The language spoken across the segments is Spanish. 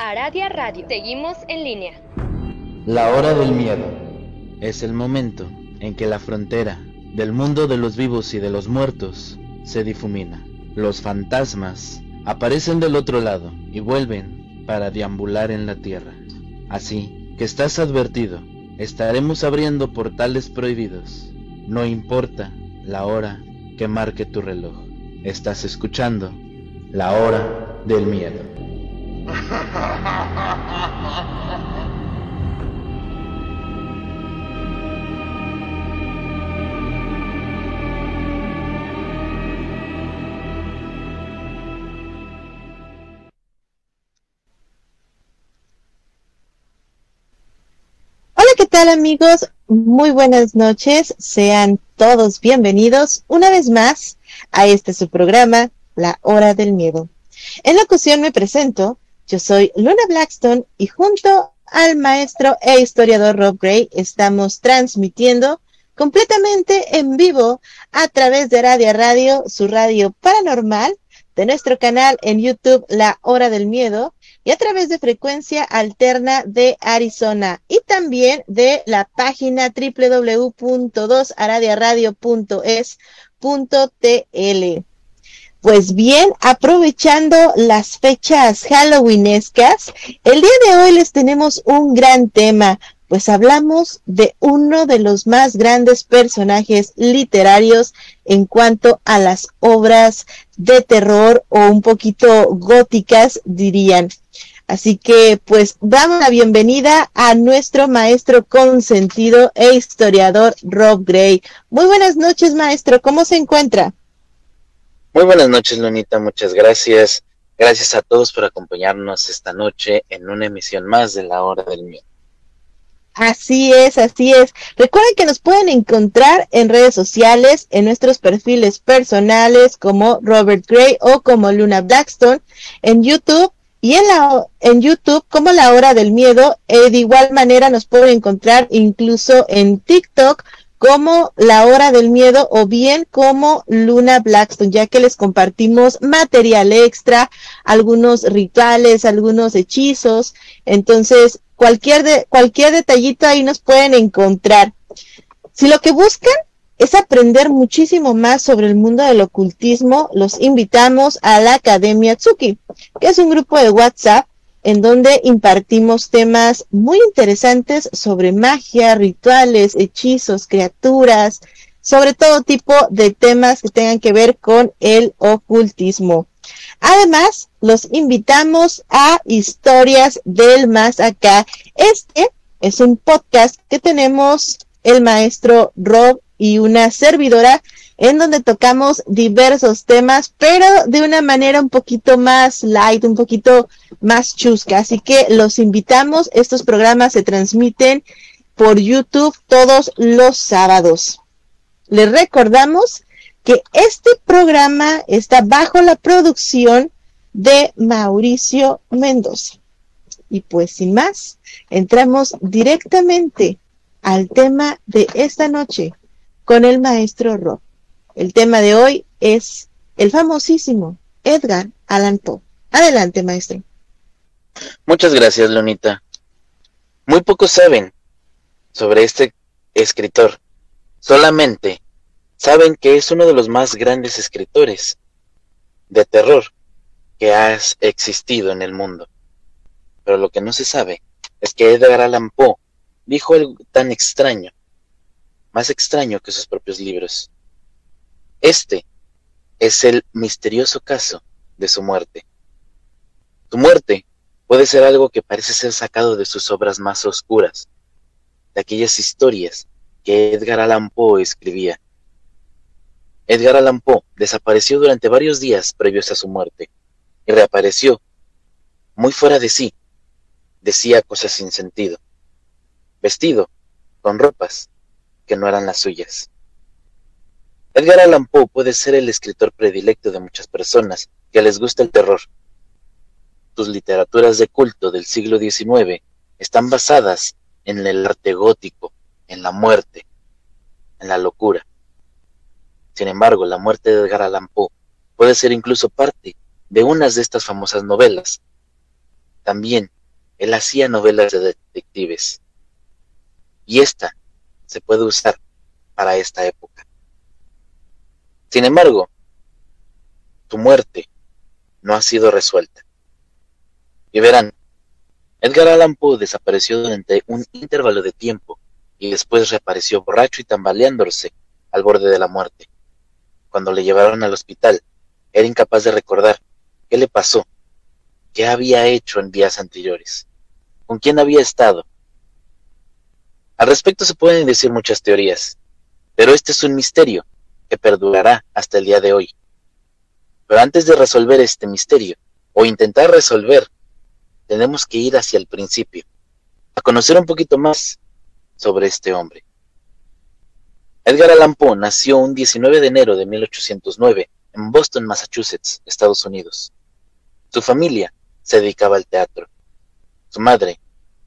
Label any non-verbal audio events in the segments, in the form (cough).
Aradia Radio. Seguimos en línea. La hora del miedo es el momento en que la frontera del mundo de los vivos y de los muertos se difumina. Los fantasmas aparecen del otro lado y vuelven para deambular en la tierra. Así que estás advertido, estaremos abriendo portales prohibidos. No importa la hora que marque tu reloj. Estás escuchando la hora del miedo. Hola, ¿qué tal amigos? Muy buenas noches. Sean todos bienvenidos una vez más a este su programa, La Hora del Miedo. En la ocasión me presento, yo soy Luna Blackstone y junto al maestro e historiador Rob Gray estamos transmitiendo completamente en vivo a través de Radio Radio, su radio paranormal, de nuestro canal en YouTube La Hora del Miedo y a través de frecuencia alterna de Arizona y también de la página www.2aradiaradio.es.tl. Pues bien, aprovechando las fechas halloweenescas, el día de hoy les tenemos un gran tema, pues hablamos de uno de los más grandes personajes literarios en cuanto a las obras de terror o un poquito góticas, dirían. Así que pues damos la bienvenida a nuestro maestro consentido e historiador Rob Gray. Muy buenas noches, maestro, ¿cómo se encuentra? Muy buenas noches, Lunita, muchas gracias. Gracias a todos por acompañarnos esta noche en una emisión más de la hora del miedo. Así es, así es. Recuerden que nos pueden encontrar en redes sociales, en nuestros perfiles personales como Robert Gray o como Luna Blackstone, en YouTube y en, la, en YouTube como La Hora del Miedo. Eh, de igual manera nos pueden encontrar incluso en TikTok como La Hora del Miedo o bien como Luna Blackstone, ya que les compartimos material extra, algunos rituales, algunos hechizos. Entonces, cualquier, cualquier detallito ahí nos pueden encontrar. Si lo que buscan es aprender muchísimo más sobre el mundo del ocultismo, los invitamos a la Academia Tsuki, que es un grupo de WhatsApp en donde impartimos temas muy interesantes sobre magia, rituales, hechizos, criaturas, sobre todo tipo de temas que tengan que ver con el ocultismo. Además, los invitamos a Historias del Más Acá. Este es un podcast que tenemos el maestro Rob y una servidora en donde tocamos diversos temas, pero de una manera un poquito más light, un poquito más chusca. Así que los invitamos. Estos programas se transmiten por YouTube todos los sábados. Les recordamos que este programa está bajo la producción de Mauricio Mendoza. Y pues sin más, entramos directamente al tema de esta noche con el maestro Rob. El tema de hoy es el famosísimo Edgar Allan Poe. Adelante, maestro. Muchas gracias, Lunita. Muy pocos saben sobre este escritor. Solamente saben que es uno de los más grandes escritores de terror que ha existido en el mundo. Pero lo que no se sabe es que Edgar Allan Poe dijo algo tan extraño, más extraño que sus propios libros. Este es el misterioso caso de su muerte. Su muerte puede ser algo que parece ser sacado de sus obras más oscuras, de aquellas historias que Edgar Allan Poe escribía. Edgar Allan Poe desapareció durante varios días previos a su muerte y reapareció muy fuera de sí. Decía cosas sin sentido, vestido con ropas que no eran las suyas. Edgar Allan Poe puede ser el escritor predilecto de muchas personas que les gusta el terror. Sus literaturas de culto del siglo XIX están basadas en el arte gótico, en la muerte, en la locura. Sin embargo, la muerte de Edgar Allan Poe puede ser incluso parte de unas de estas famosas novelas también él hacía novelas de detectives. Y esta se puede usar para esta época. Sin embargo, tu muerte no ha sido resuelta. Y verán, Edgar Allan Poe desapareció durante un intervalo de tiempo y después reapareció borracho y tambaleándose al borde de la muerte. Cuando le llevaron al hospital, era incapaz de recordar qué le pasó, qué había hecho en días anteriores, con quién había estado. Al respecto se pueden decir muchas teorías, pero este es un misterio que perdurará hasta el día de hoy. Pero antes de resolver este misterio, o intentar resolver, tenemos que ir hacia el principio, a conocer un poquito más sobre este hombre. Edgar Allan Poe nació un 19 de enero de 1809 en Boston, Massachusetts, Estados Unidos. Su familia se dedicaba al teatro. Su madre,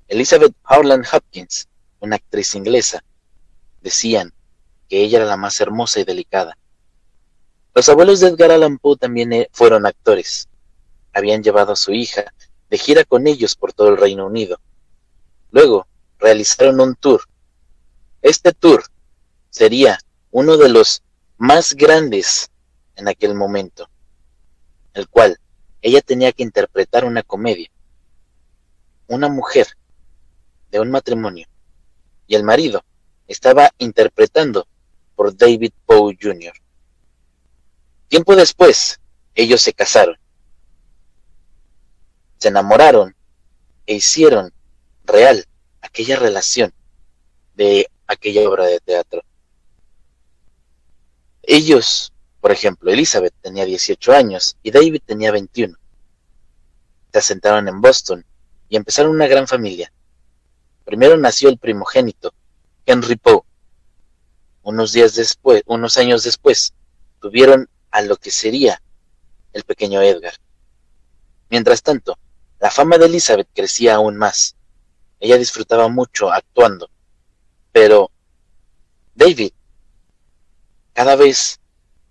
Elizabeth Harland Hopkins, una actriz inglesa, decían que ella era la más hermosa y delicada. Los abuelos de Edgar Allan Poe también eh, fueron actores. Habían llevado a su hija de gira con ellos por todo el Reino Unido. Luego realizaron un tour. Este tour sería uno de los más grandes en aquel momento, el cual ella tenía que interpretar una comedia. Una mujer de un matrimonio y el marido estaba interpretando por David Poe Jr. Tiempo después, ellos se casaron, se enamoraron e hicieron real aquella relación de aquella obra de teatro. Ellos, por ejemplo, Elizabeth tenía 18 años y David tenía 21. Se asentaron en Boston y empezaron una gran familia. Primero nació el primogénito, Henry Poe. Unos días después, unos años después, tuvieron a lo que sería el pequeño Edgar. Mientras tanto, la fama de Elizabeth crecía aún más. Ella disfrutaba mucho actuando, pero David cada vez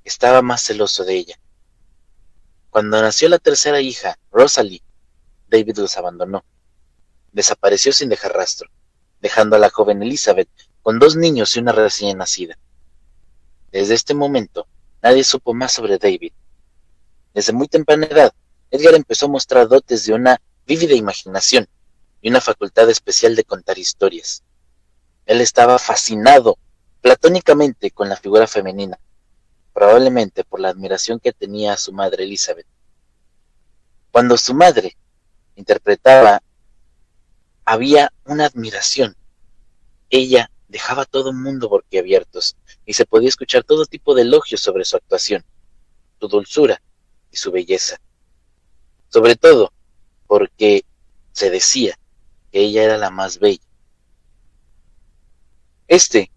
estaba más celoso de ella. Cuando nació la tercera hija, Rosalie, David los abandonó. Desapareció sin dejar rastro, dejando a la joven Elizabeth con dos niños y una recién nacida. Desde este momento, nadie supo más sobre David. Desde muy temprana edad, Edgar empezó a mostrar dotes de una vívida imaginación y una facultad especial de contar historias. Él estaba fascinado platónicamente con la figura femenina, probablemente por la admiración que tenía a su madre Elizabeth. Cuando su madre interpretaba, había una admiración. Ella dejaba todo el mundo boquiabiertos y se podía escuchar todo tipo de elogios sobre su actuación, su dulzura y su belleza. Sobre todo porque se decía que ella era la más bella. Este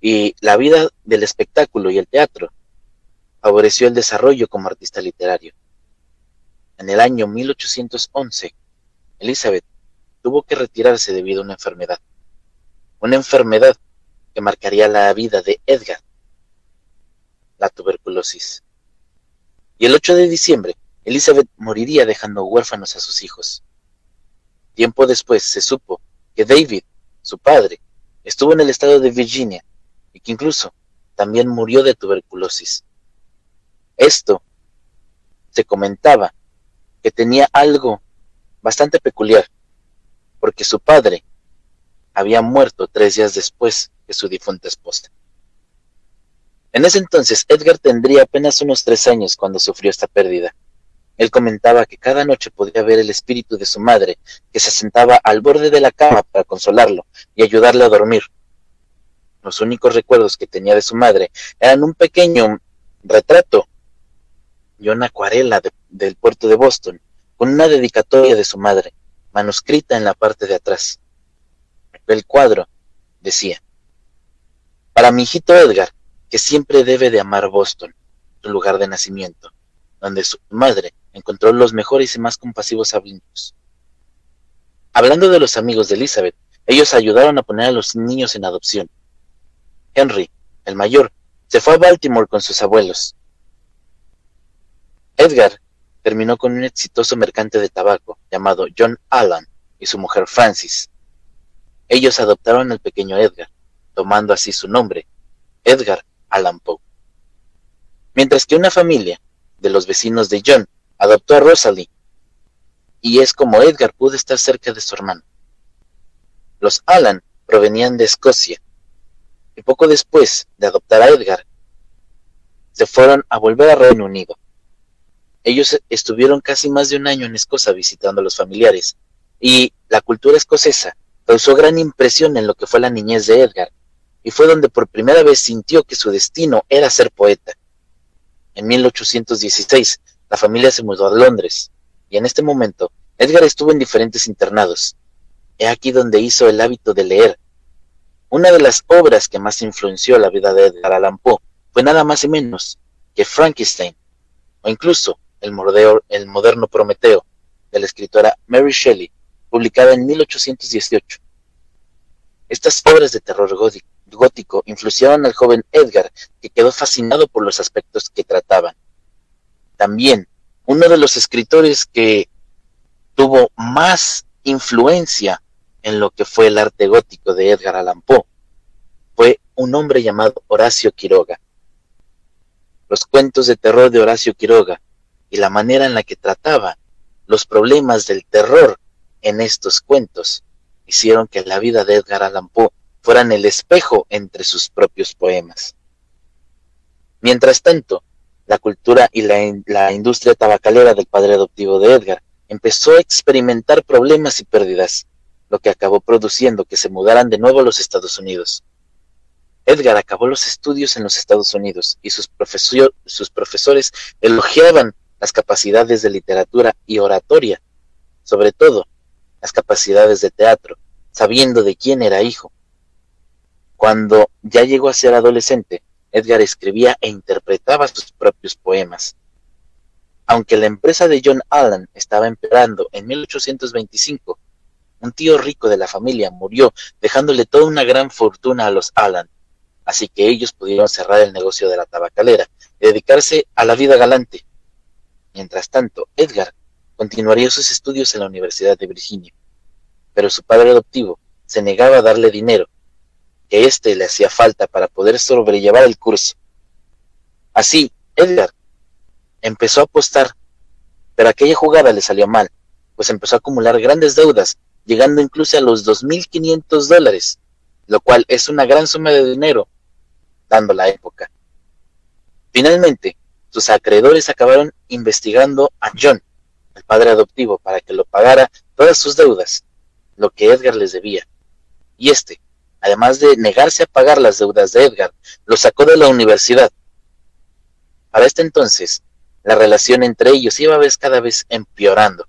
y la vida del espectáculo y el teatro favoreció el desarrollo como artista literario. En el año 1811, Elizabeth tuvo que retirarse debido a una enfermedad. Una enfermedad que marcaría la vida de Edgar, la tuberculosis. Y el 8 de diciembre, Elizabeth moriría dejando huérfanos a sus hijos. Tiempo después se supo que David, su padre, estuvo en el estado de Virginia y que incluso también murió de tuberculosis. Esto se comentaba que tenía algo bastante peculiar, porque su padre había muerto tres días después que su difunta esposa. En ese entonces Edgar tendría apenas unos tres años cuando sufrió esta pérdida. Él comentaba que cada noche podía ver el espíritu de su madre, que se sentaba al borde de la cama para consolarlo y ayudarle a dormir. Los únicos recuerdos que tenía de su madre eran un pequeño retrato y una acuarela del puerto de Boston, con una dedicatoria de su madre, manuscrita en la parte de atrás. El cuadro decía, para mi hijito Edgar, que siempre debe de amar Boston, su lugar de nacimiento, donde su madre encontró los mejores y más compasivos amigos. Hablando de los amigos de Elizabeth, ellos ayudaron a poner a los niños en adopción. Henry, el mayor, se fue a Baltimore con sus abuelos. Edgar terminó con un exitoso mercante de tabaco llamado John Allan y su mujer Francis. Ellos adoptaron al pequeño Edgar, tomando así su nombre, Edgar Allan Poe. Mientras que una familia de los vecinos de John adoptó a Rosalie, y es como Edgar pudo estar cerca de su hermano. Los Allan provenían de Escocia, y poco después de adoptar a Edgar, se fueron a volver a Reino Unido. Ellos estuvieron casi más de un año en Escocia visitando a los familiares, y la cultura escocesa causó gran impresión en lo que fue la niñez de Edgar, y fue donde por primera vez sintió que su destino era ser poeta. En 1816, la familia se mudó a Londres, y en este momento Edgar estuvo en diferentes internados. He aquí donde hizo el hábito de leer. Una de las obras que más influenció la vida de Edgar Allan Poe fue nada más y menos que Frankenstein, o incluso el, el moderno Prometeo, de la escritora Mary Shelley, publicada en 1818. Estas obras de terror gótico influenciaron al joven Edgar, que quedó fascinado por los aspectos que trataban. También, uno de los escritores que tuvo más influencia en lo que fue el arte gótico de Edgar Allan Poe fue un hombre llamado Horacio Quiroga. Los cuentos de terror de Horacio Quiroga y la manera en la que trataba los problemas del terror en estos cuentos hicieron que la vida de Edgar Allan Poe fueran el espejo entre sus propios poemas. Mientras tanto, la cultura y la, la, industria tabacalera del padre adoptivo de Edgar empezó a experimentar problemas y pérdidas, lo que acabó produciendo que se mudaran de nuevo a los Estados Unidos. Edgar acabó los estudios en los Estados Unidos y sus, sus profesores elogiaban las capacidades de literatura y oratoria, sobre todo las capacidades de teatro, sabiendo de quién era hijo. Cuando ya llegó a ser adolescente, Edgar escribía e interpretaba sus propios poemas. Aunque la empresa de John Allan estaba empeorando en 1825, un tío rico de la familia murió dejándole toda una gran fortuna a los Allan, así que ellos pudieron cerrar el negocio de la tabacalera y dedicarse a la vida galante. Mientras tanto, Edgar continuaría sus estudios en la Universidad de Virginia, pero su padre adoptivo se negaba a darle dinero, que éste le hacía falta para poder sobrellevar el curso. Así, Edgar empezó a apostar, pero aquella jugada le salió mal, pues empezó a acumular grandes deudas, llegando incluso a los 2.500 dólares, lo cual es una gran suma de dinero, dando la época. Finalmente, sus acreedores acabaron investigando a John, el padre adoptivo, para que lo pagara todas sus deudas, lo que Edgar les debía. Y este, además de negarse a pagar las deudas de Edgar, lo sacó de la universidad. Para este entonces, la relación entre ellos iba vez cada vez empeorando.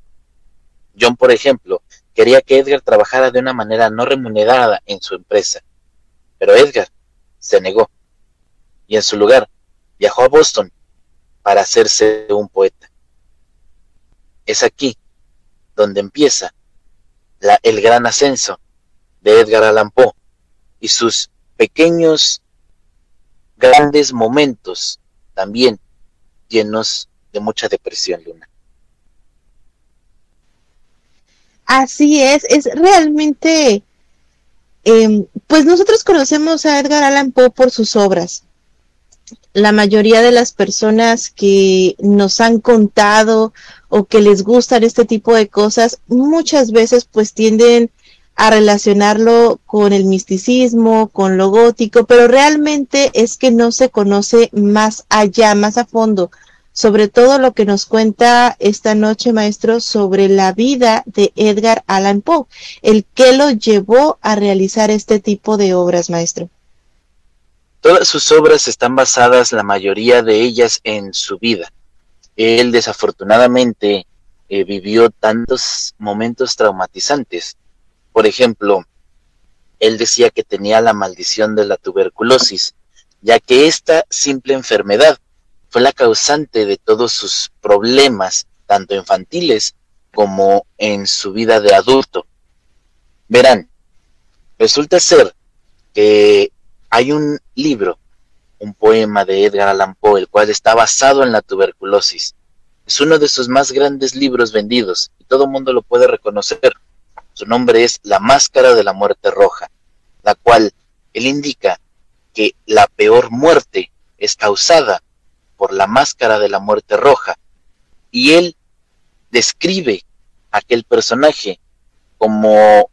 John, por ejemplo, quería que Edgar trabajara de una manera no remunerada en su empresa, pero Edgar se negó y en su lugar viajó a Boston para hacerse un poeta. Es aquí donde empieza el gran ascenso de Edgar Allan Poe y sus pequeños, grandes momentos también llenos de mucha depresión, Luna. Así es, es realmente, em, pues nosotros conocemos a Edgar Allan Poe por sus obras, la mayoría de las personas que nos han contado o que les gustan este tipo de cosas, muchas veces pues tienden a relacionarlo con el misticismo, con lo gótico, pero realmente es que no se conoce más allá, más a fondo, sobre todo lo que nos cuenta esta noche, maestro, sobre la vida de Edgar Allan Poe, el que lo llevó a realizar este tipo de obras, maestro. Todas sus obras están basadas, la mayoría de ellas, en su vida. Él desafortunadamente eh, vivió tantos momentos traumatizantes. Por ejemplo, él decía que tenía la maldición de la tuberculosis, ya que esta simple enfermedad fue la causante de todos sus problemas, tanto infantiles como en su vida de adulto. Verán, resulta ser que hay un libro, un poema de Edgar Allan Poe, el cual está basado en la tuberculosis. es uno de sus más grandes libros vendidos y todo el mundo lo puede reconocer. Su nombre es La Máscara de la Muerte Roja, la cual él indica que la peor muerte es causada por la máscara de la muerte roja y él describe a aquel personaje como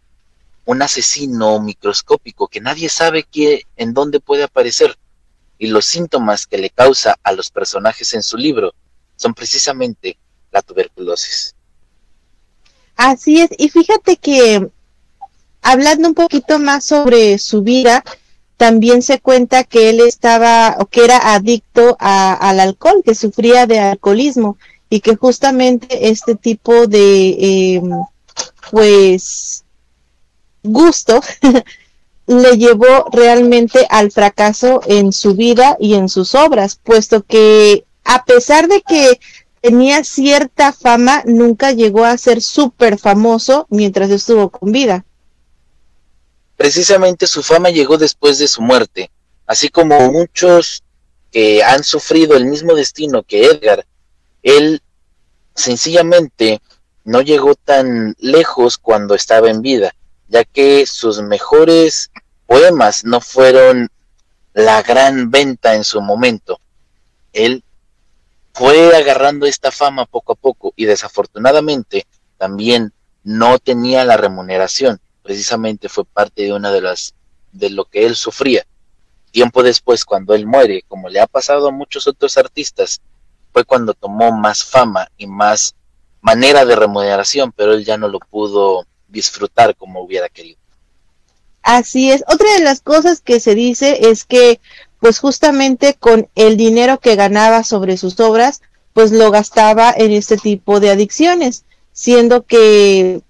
un asesino microscópico que nadie sabe en dónde puede aparecer y los síntomas que le causa a los personajes en su libro son precisamente la tuberculosis. Así es, y fíjate que hablando un poquito más sobre su vida, también se cuenta que él estaba o que era adicto al alcohol, que sufría de alcoholismo y que justamente este tipo de, em, pues, gusto (laughs) le llevó realmente al fracaso en su vida y en sus obras, puesto que a pesar de que tenía cierta fama, nunca llegó a ser súper famoso mientras estuvo con vida. Precisamente su fama llegó después de su muerte, así como muchos que han sufrido el mismo destino que Edgar. Él sencillamente no llegó tan lejos cuando estaba en vida, ya que sus mejores poemas no fueron la gran venta en su momento. Él fue agarrando esta fama poco a poco y desafortunadamente también no tenía la remuneración. Precisamente fue parte de una de las de lo que él sufría. Tiempo después, cuando él muere, como le ha pasado a muchos otros artistas, fue cuando tomó más fama y más manera de remuneración, pero él ya no lo pudo disfrutar como hubiera querido. Así es. Otra de las cosas que se dice es que pues justamente con el dinero que ganaba sobre sus obras, pues lo gastaba en este tipo de adicciones, siendo que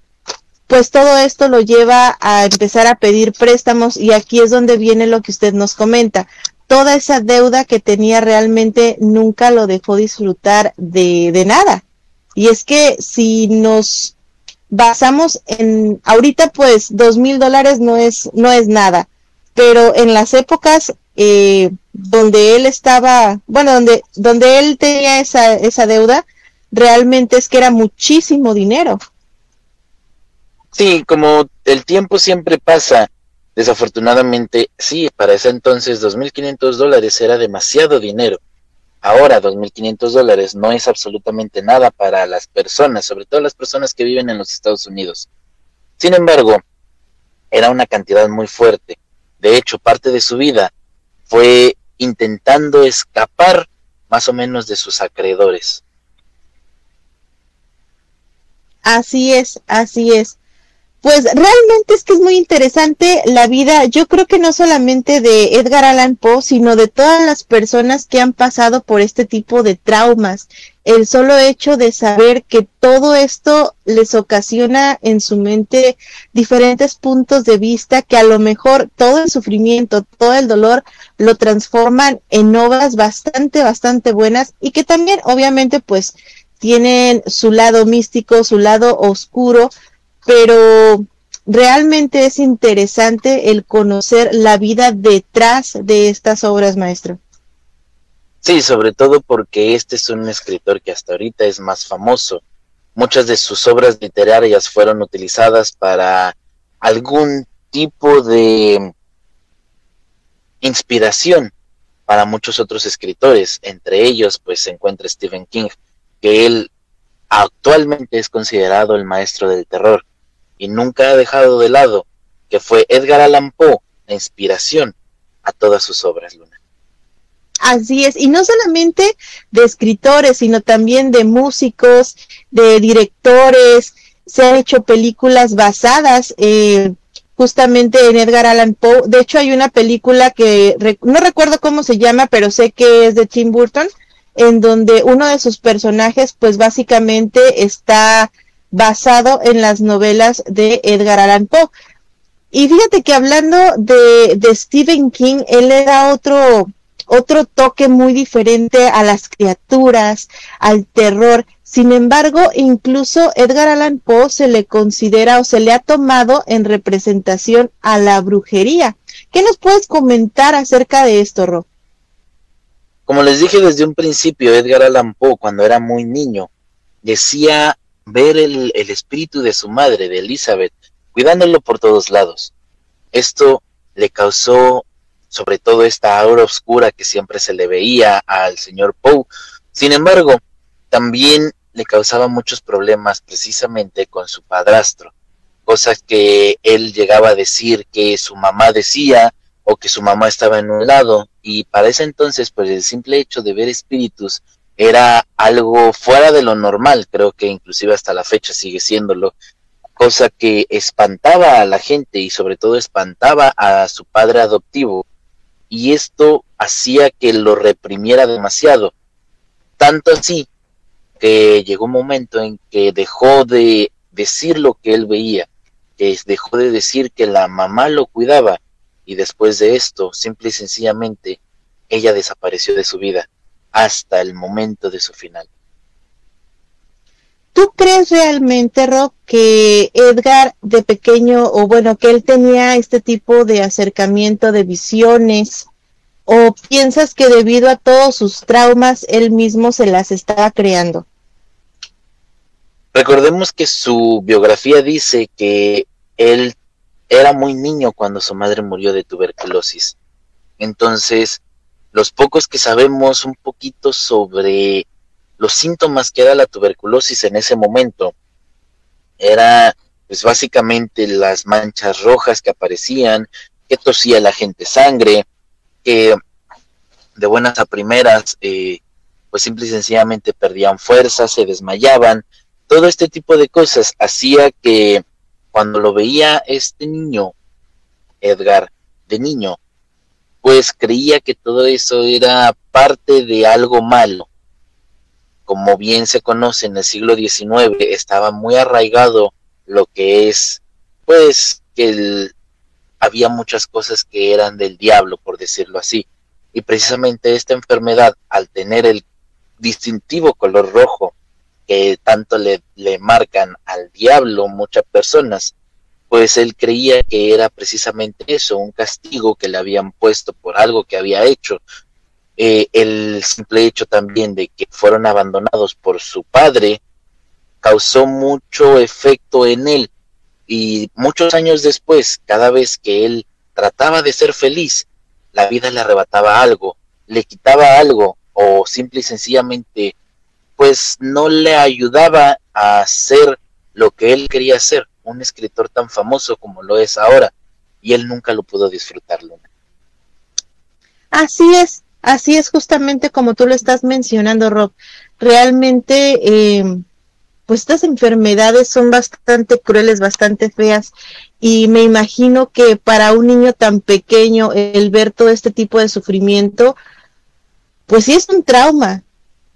pues todo esto lo lleva a empezar a pedir préstamos y aquí es donde viene lo que usted nos comenta. Toda esa deuda que tenía realmente nunca lo dejó disfrutar de, nada. Y es que si nos basamos en, ahorita pues dos mil dólares no es, no es nada, pero en las épocas eh, donde él estaba, bueno, donde, donde él tenía esa, esa deuda, realmente es que era muchísimo dinero. Sí, como el tiempo siempre pasa, desafortunadamente, sí, para ese entonces 2.500 dólares era demasiado dinero. Ahora 2.500 dólares no es absolutamente nada para las personas, sobre todo las personas que viven en los Estados Unidos. Sin embargo, era una cantidad muy fuerte. De hecho, parte de su vida fue intentando escapar más o menos de sus acreedores. Así es, así es. Pues realmente es que es muy interesante la vida, yo creo que no solamente de Edgar Allan Poe, sino de todas las personas que han pasado por este tipo de traumas. El solo hecho de saber que todo esto les ocasiona en su mente diferentes puntos de vista que a lo mejor todo el sufrimiento, todo el dolor lo transforman en obras bastante, bastante buenas y que también obviamente pues tienen su lado místico, su lado oscuro, pero realmente es interesante el conocer la vida detrás de estas obras, maestro. Sí, sobre todo porque este es un escritor que hasta ahorita es más famoso. Muchas de sus obras literarias fueron utilizadas para algún tipo de inspiración para muchos otros escritores. Entre ellos, pues se encuentra Stephen King, que él actualmente es considerado el maestro del terror nunca ha dejado de lado que fue Edgar Allan Poe la inspiración a todas sus obras, Luna. Así es, y no solamente de escritores, sino también de músicos, de directores, se han hecho películas basadas eh, justamente en Edgar Allan Poe. De hecho, hay una película que no recuerdo cómo se llama, pero sé que es de Tim Burton, en donde uno de sus personajes, pues básicamente está basado en las novelas de Edgar Allan Poe. Y fíjate que hablando de, de Stephen King, él le da otro, otro toque muy diferente a las criaturas, al terror. Sin embargo, incluso Edgar Allan Poe se le considera o se le ha tomado en representación a la brujería. ¿Qué nos puedes comentar acerca de esto, Ro? Como les dije desde un principio, Edgar Allan Poe, cuando era muy niño, decía ver el, el espíritu de su madre, de Elizabeth, cuidándolo por todos lados. Esto le causó sobre todo esta aura oscura que siempre se le veía al señor Poe. Sin embargo, también le causaba muchos problemas precisamente con su padrastro, cosas que él llegaba a decir que su mamá decía o que su mamá estaba en un lado y para ese entonces pues el simple hecho de ver espíritus era algo fuera de lo normal, creo que inclusive hasta la fecha sigue siéndolo, cosa que espantaba a la gente y sobre todo espantaba a su padre adoptivo y esto hacía que lo reprimiera demasiado, tanto así que llegó un momento en que dejó de decir lo que él veía, que dejó de decir que la mamá lo cuidaba y después de esto, simple y sencillamente, ella desapareció de su vida hasta el momento de su final. ¿Tú crees realmente, Rob, que Edgar de pequeño, o bueno, que él tenía este tipo de acercamiento de visiones, o piensas que debido a todos sus traumas, él mismo se las estaba creando? Recordemos que su biografía dice que él era muy niño cuando su madre murió de tuberculosis. Entonces, los pocos que sabemos un poquito sobre los síntomas que era la tuberculosis en ese momento. Era pues básicamente las manchas rojas que aparecían, que tosía la gente sangre, que de buenas a primeras eh, pues simple y sencillamente perdían fuerza, se desmayaban, todo este tipo de cosas hacía que cuando lo veía este niño, Edgar, de niño, pues creía que todo eso era parte de algo malo, como bien se conoce en el siglo XIX, estaba muy arraigado lo que es, pues, que había muchas cosas que eran del diablo, por decirlo así. Y precisamente esta enfermedad, al tener el distintivo color rojo, que tanto le, le marcan al diablo muchas personas, pues él creía que era precisamente eso, un castigo que le habían puesto por algo que había hecho, eh, el simple hecho también de que fueron abandonados por su padre causó mucho efecto en él. Y muchos años después, cada vez que él trataba de ser feliz, la vida le arrebataba algo, le quitaba algo o simple y sencillamente pues no le ayudaba a hacer lo que él quería hacer, un escritor tan famoso como lo es ahora, y él nunca lo pudo disfrutar, Así es, Así es justamente como tú lo estás mencionando, Rob. Realmente, eh, pues estas enfermedades son bastante crueles, bastante feas. Y me imagino que para un niño tan pequeño el ver todo este tipo de sufrimiento, pues sí es un trauma.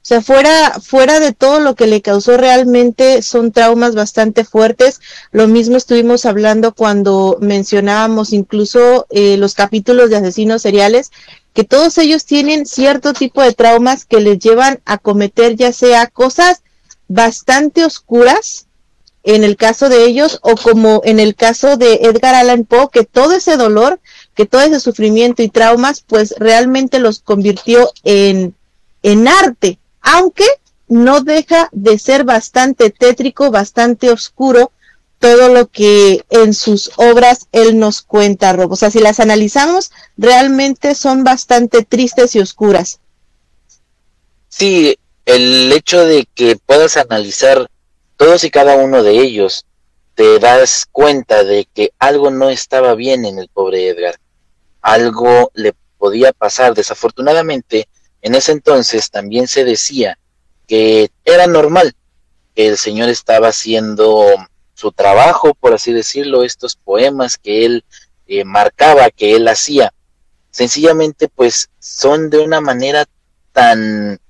O sea, fuera, fuera de todo lo que le causó realmente son traumas bastante fuertes. Lo mismo estuvimos hablando cuando mencionábamos incluso eh, los capítulos de asesinos seriales, que todos ellos tienen cierto tipo de traumas que les llevan a cometer ya sea cosas bastante oscuras, en el caso de ellos, o como en el caso de Edgar Allan Poe, que todo ese dolor, que todo ese sufrimiento y traumas, pues realmente los convirtió en, en arte, aunque no deja de ser bastante tétrico, bastante oscuro, todo lo que en sus obras él nos cuenta, Rob. O sea, si las analizamos, realmente son bastante tristes y oscuras. Sí, el hecho de que puedas analizar todos y cada uno de ellos, te das cuenta de que algo no estaba bien en el pobre Edgar. Algo le podía pasar. Desafortunadamente, en ese entonces también se decía que era normal que el señor estaba haciendo su trabajo, por así decirlo, estos poemas que él eh, marcaba, que él hacía, sencillamente pues son de una manera tan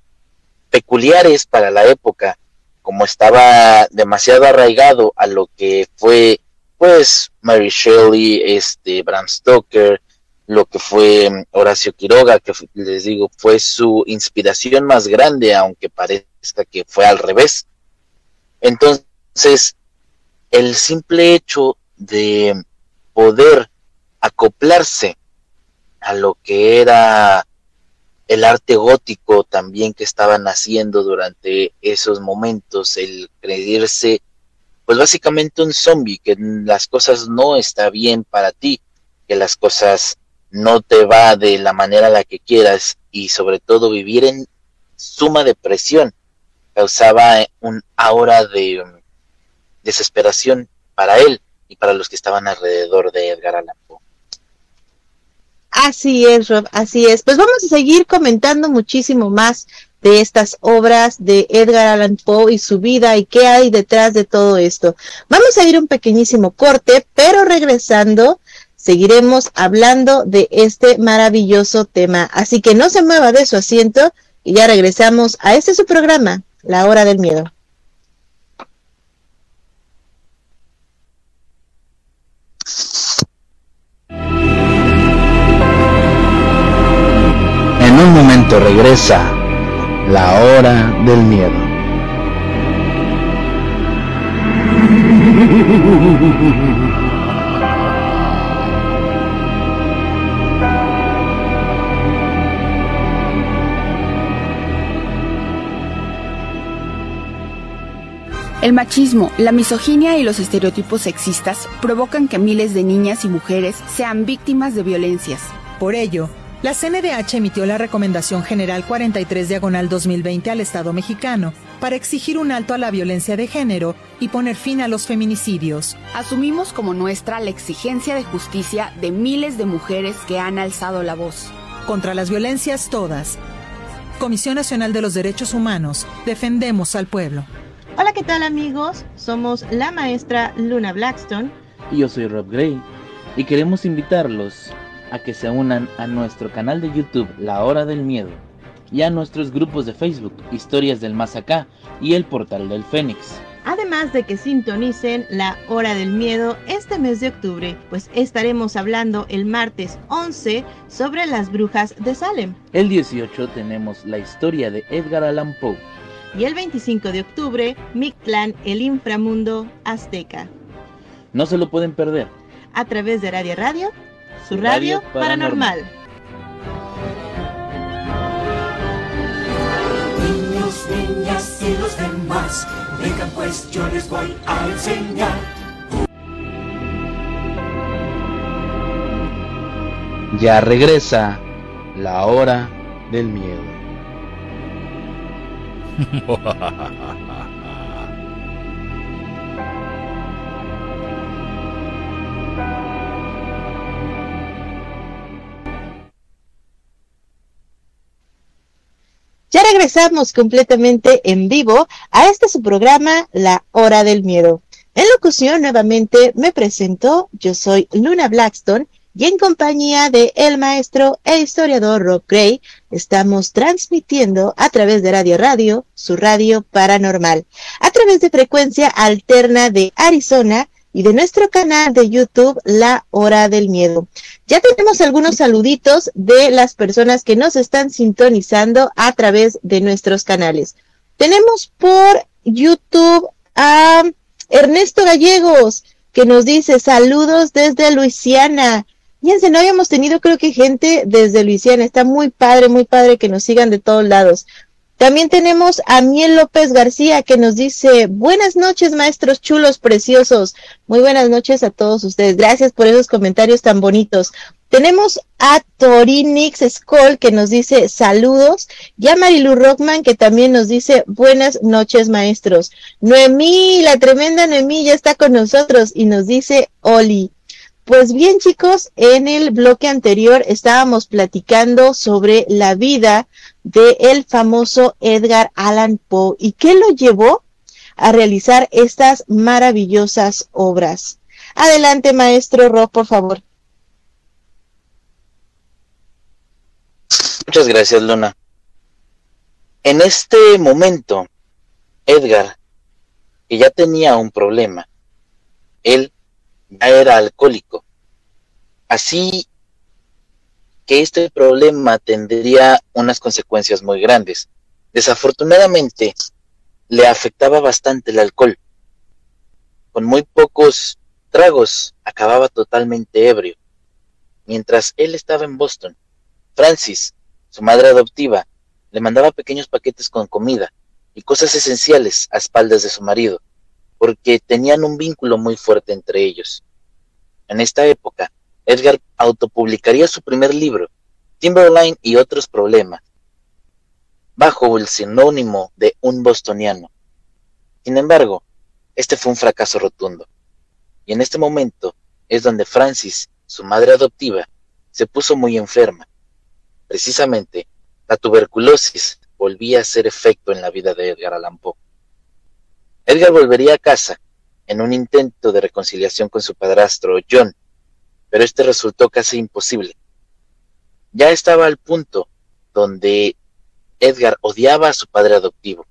peculiares para la época, como estaba demasiado arraigado a lo que fue pues Mary Shelley, este Bram Stoker, lo que fue mm, Horacio Quiroga, que les digo fue su inspiración más grande, aunque parezca que fue al revés. Entonces, el simple hecho de poder acoplarse a lo que era el arte gótico también que estaban haciendo durante esos momentos, el creerse, pues básicamente un zombie, que las cosas no está bien para ti, que las cosas no te va de la manera la que quieras y sobre todo vivir en suma depresión causaba un aura de um, desesperación para él y para los que estaban alrededor de Edgar Allan Poe. Así es, Rob, así es. Pues vamos a seguir comentando muchísimo más de estas obras de Edgar Allan Poe y su vida y qué hay detrás de todo esto. Vamos a ir un pequeñísimo corte, pero regresando seguiremos hablando de este maravilloso tema. Así que no se mueva de su asiento y ya regresamos a este su programa, La Hora del Miedo. En un momento regresa La Hora del Miedo. (laughs) El machismo, la misoginia y los estereotipos sexistas provocan que miles de niñas y mujeres sean víctimas de violencias. Por ello, la CNDH emitió la Recomendación General 43 Diagonal 2020 al Estado mexicano para exigir un alto a la violencia de género y poner fin a los feminicidios. Asumimos como nuestra la exigencia de justicia de miles de mujeres que han alzado la voz. Contra las violencias todas. Comisión Nacional de los Derechos Humanos, defendemos al pueblo. Hola, ¿qué tal amigos? Somos la maestra Luna Blackstone. Y yo soy Rob Gray. Y queremos invitarlos a que se unan a nuestro canal de YouTube La Hora del Miedo y a nuestros grupos de Facebook Historias del Más Acá y el Portal del Fénix. Además de que sintonicen la hora del miedo este mes de octubre, pues estaremos hablando el martes 11 sobre las brujas de Salem. El 18 tenemos la historia de Edgar Allan Poe y el 25 de octubre, Mictlán, el inframundo azteca. No se lo pueden perder. A través de Radio Radio, su radio, paranormal. Niños, niñas y los demás, vengan pues yo les voy a enseñar. Ya regresa la hora del miedo. (laughs) Ya regresamos completamente en vivo a este su programa, La Hora del Miedo. En locución nuevamente me presento, yo soy Luna Blackstone y en compañía de el maestro e historiador Rob Gray estamos transmitiendo a través de Radio Radio, su radio paranormal, a través de frecuencia alterna de Arizona y de nuestro canal de YouTube La Hora del Miedo. Ya tenemos algunos saluditos de las personas que nos están sintonizando a través de nuestros canales. Tenemos por YouTube a Ernesto Gallegos, que nos dice saludos desde Luisiana. Fíjense, no habíamos tenido creo que gente desde Luisiana. Está muy padre, muy padre que nos sigan de todos lados. También tenemos a Miel López García que nos dice, buenas noches maestros chulos, preciosos. Muy buenas noches a todos ustedes. Gracias por esos comentarios tan bonitos. Tenemos a Torinix Skoll que nos dice saludos y a Marilu Rockman que también nos dice buenas noches maestros. Noemí, la tremenda Noemí ya está con nosotros y nos dice Oli. Pues bien chicos, en el bloque anterior estábamos platicando sobre la vida de el famoso Edgar Allan Poe y qué lo llevó a realizar estas maravillosas obras. Adelante, maestro Rob, por favor. Muchas gracias, Luna. En este momento, Edgar, que ya tenía un problema, él ya era alcohólico. Así que este problema tendría unas consecuencias muy grandes. Desafortunadamente, le afectaba bastante el alcohol. Con muy pocos tragos, acababa totalmente ebrio. Mientras él estaba en Boston, Francis, su madre adoptiva le mandaba pequeños paquetes con comida y cosas esenciales a espaldas de su marido, porque tenían un vínculo muy fuerte entre ellos. En esta época, Edgar autopublicaría su primer libro, Timberline y otros problemas, bajo el sinónimo de un bostoniano. Sin embargo, este fue un fracaso rotundo. Y en este momento es donde Francis, su madre adoptiva, se puso muy enferma. Precisamente, la tuberculosis volvía a hacer efecto en la vida de Edgar Allan Poe. Edgar volvería a casa en un intento de reconciliación con su padrastro John, pero este resultó casi imposible. Ya estaba al punto donde Edgar odiaba a su padre adoptivo.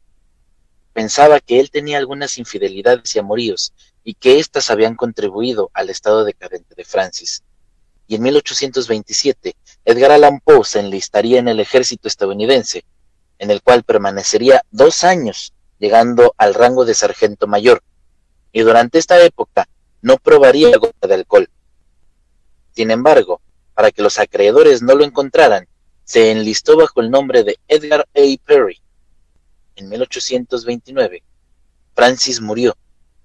Pensaba que él tenía algunas infidelidades y amoríos y que éstas habían contribuido al estado decadente de Francis. Y en 1827, Edgar Allan Poe se enlistaría en el ejército estadounidense, en el cual permanecería dos años, llegando al rango de sargento mayor, y durante esta época no probaría gota de alcohol. Sin embargo, para que los acreedores no lo encontraran, se enlistó bajo el nombre de Edgar A. Perry. En 1829, Francis murió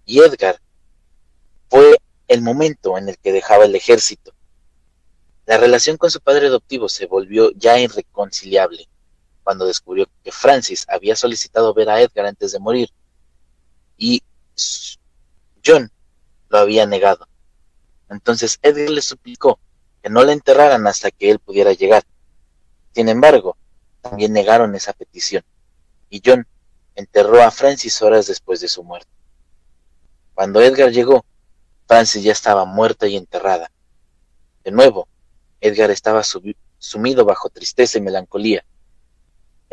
y Edgar fue el momento en el que dejaba el ejército. La relación con su padre adoptivo se volvió ya irreconciliable cuando descubrió que Francis había solicitado ver a Edgar antes de morir y John lo había negado. Entonces Edgar le suplicó que no le enterraran hasta que él pudiera llegar. Sin embargo, también negaron esa petición, y John enterró a Francis horas después de su muerte. Cuando Edgar llegó, Francis ya estaba muerta y enterrada. De nuevo, Edgar estaba sumido bajo tristeza y melancolía.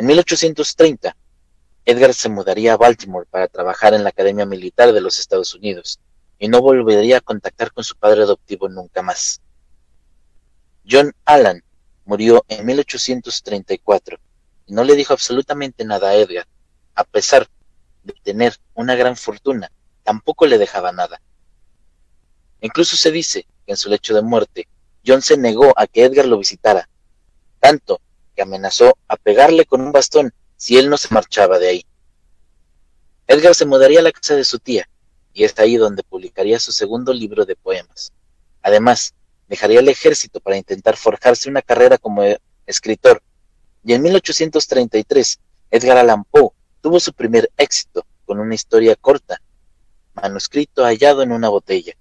En 1830, Edgar se mudaría a Baltimore para trabajar en la Academia Militar de los Estados Unidos y no volvería a contactar con su padre adoptivo nunca más. John Allan murió en 1834 y no le dijo absolutamente nada a Edgar. A pesar de tener una gran fortuna, tampoco le dejaba nada. Incluso se dice que en su lecho de muerte, John se negó a que Edgar lo visitara, tanto amenazó a pegarle con un bastón si él no se marchaba de ahí. Edgar se mudaría a la casa de su tía, y es ahí donde publicaría su segundo libro de poemas. Además, dejaría el ejército para intentar forjarse una carrera como escritor, y en 1833 Edgar Allan Poe tuvo su primer éxito con una historia corta, manuscrito hallado en una botella,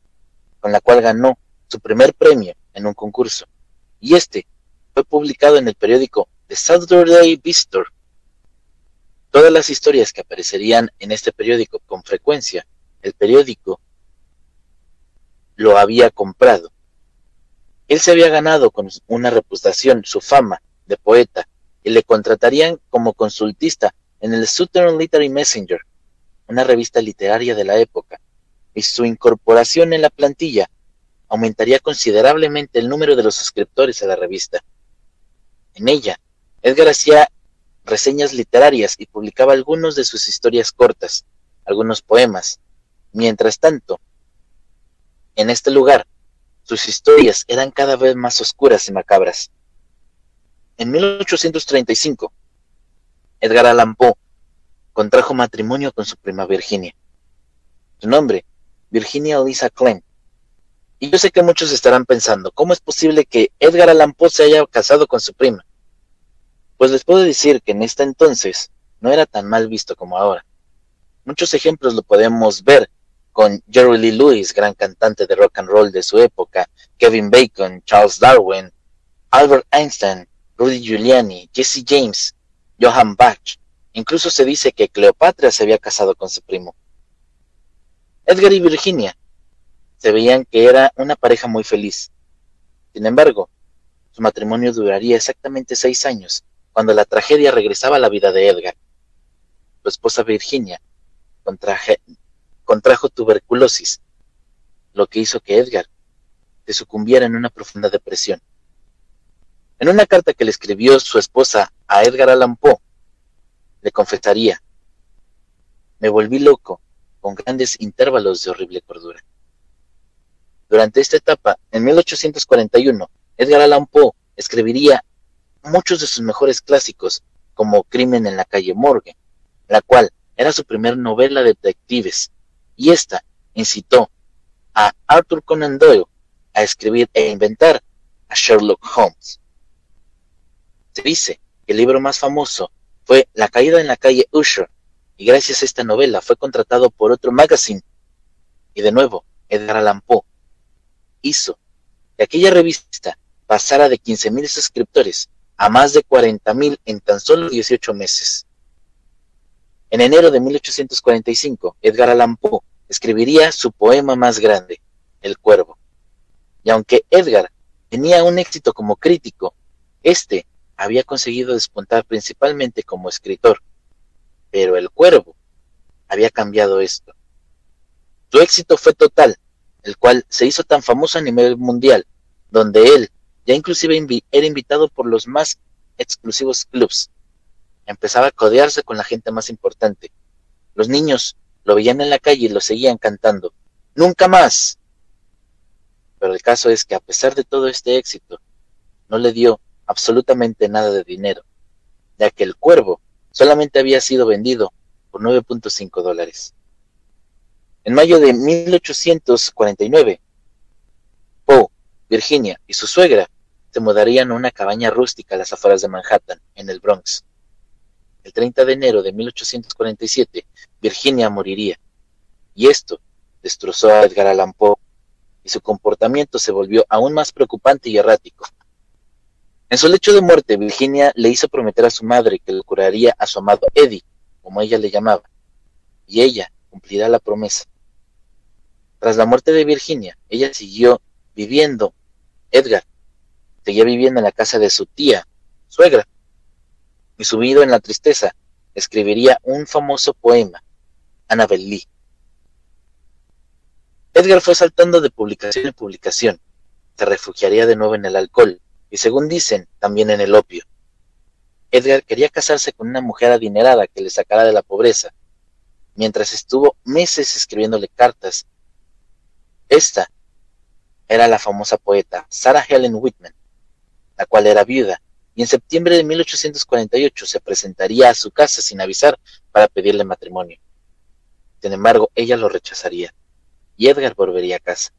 con la cual ganó su primer premio en un concurso, y este publicado en el periódico The Saturday Visitor. Todas las historias que aparecerían en este periódico con frecuencia, el periódico lo había comprado él se había ganado con una reputación su fama de poeta y le contratarían como consultista en el Southern Literary Messenger, una revista literaria de la época, y su incorporación en la plantilla aumentaría considerablemente el número de los suscriptores a la revista. En ella, Edgar hacía reseñas literarias y publicaba algunos de sus historias cortas, algunos poemas. Mientras tanto, en este lugar, sus historias eran cada vez más oscuras y macabras. En 1835, Edgar Allan Poe contrajo matrimonio con su prima Virginia. Su nombre, Virginia Lisa Klein. Y yo sé que muchos estarán pensando, ¿cómo es posible que Edgar Allan Poe se haya casado con su prima? Pues les puedo decir que en este entonces no era tan mal visto como ahora. Muchos ejemplos lo podemos ver con Jerry Lee Lewis, gran cantante de rock and roll de su época, Kevin Bacon, Charles Darwin, Albert Einstein, Rudy Giuliani, Jesse James, Johann Bach. Incluso se dice que Cleopatra se había casado con su primo. Edgar y Virginia se veían que era una pareja muy feliz. Sin embargo, su matrimonio duraría exactamente seis años, cuando la tragedia regresaba a la vida de Edgar. Su esposa Virginia contraje, contrajo tuberculosis, lo que hizo que Edgar se sucumbiera en una profunda depresión. En una carta que le escribió su esposa a Edgar Allan Poe, le confesaría, me volví loco con grandes intervalos de horrible cordura. Durante esta etapa, en 1841, Edgar Allan Poe escribiría muchos de sus mejores clásicos, como Crimen en la calle Morgue, la cual era su primer novela de detectives, y esta incitó a Arthur Conan Doyle a escribir e inventar a Sherlock Holmes. Se dice que el libro más famoso fue La caída en la calle Usher, y gracias a esta novela fue contratado por otro magazine. Y de nuevo, Edgar Allan Poe hizo que aquella revista pasara de 15.000 suscriptores a más de 40.000 en tan solo 18 meses. En enero de 1845, Edgar Allan Poe escribiría su poema más grande, El Cuervo. Y aunque Edgar tenía un éxito como crítico, este había conseguido despuntar principalmente como escritor. Pero El Cuervo había cambiado esto. Su éxito fue total, el cual se hizo tan famoso a nivel mundial, donde él ya inclusive era invitado por los más exclusivos clubs. Empezaba a codearse con la gente más importante. Los niños lo veían en la calle y lo seguían cantando. ¡Nunca más! Pero el caso es que a pesar de todo este éxito, no le dio absolutamente nada de dinero, ya que el cuervo solamente había sido vendido por 9.5 dólares. En mayo de 1849, Poe, Virginia y su suegra se mudarían a una cabaña rústica a las afueras de Manhattan, en el Bronx. El 30 de enero de 1847, Virginia moriría, y esto destrozó a Edgar Allan Poe, y su comportamiento se volvió aún más preocupante y errático. En su lecho de muerte, Virginia le hizo prometer a su madre que le curaría a su amado Eddie, como ella le llamaba, y ella cumplirá la promesa. Tras la muerte de Virginia, ella siguió viviendo. Edgar seguía viviendo en la casa de su tía, suegra, y subido en la tristeza, escribiría un famoso poema, Annabel Lee. Edgar fue saltando de publicación en publicación, se refugiaría de nuevo en el alcohol, y según dicen, también en el opio. Edgar quería casarse con una mujer adinerada que le sacara de la pobreza, mientras estuvo meses escribiéndole cartas. Esta era la famosa poeta Sarah Helen Whitman, la cual era viuda, y en septiembre de 1848 se presentaría a su casa sin avisar para pedirle matrimonio. Sin embargo, ella lo rechazaría, y Edgar volvería a casa.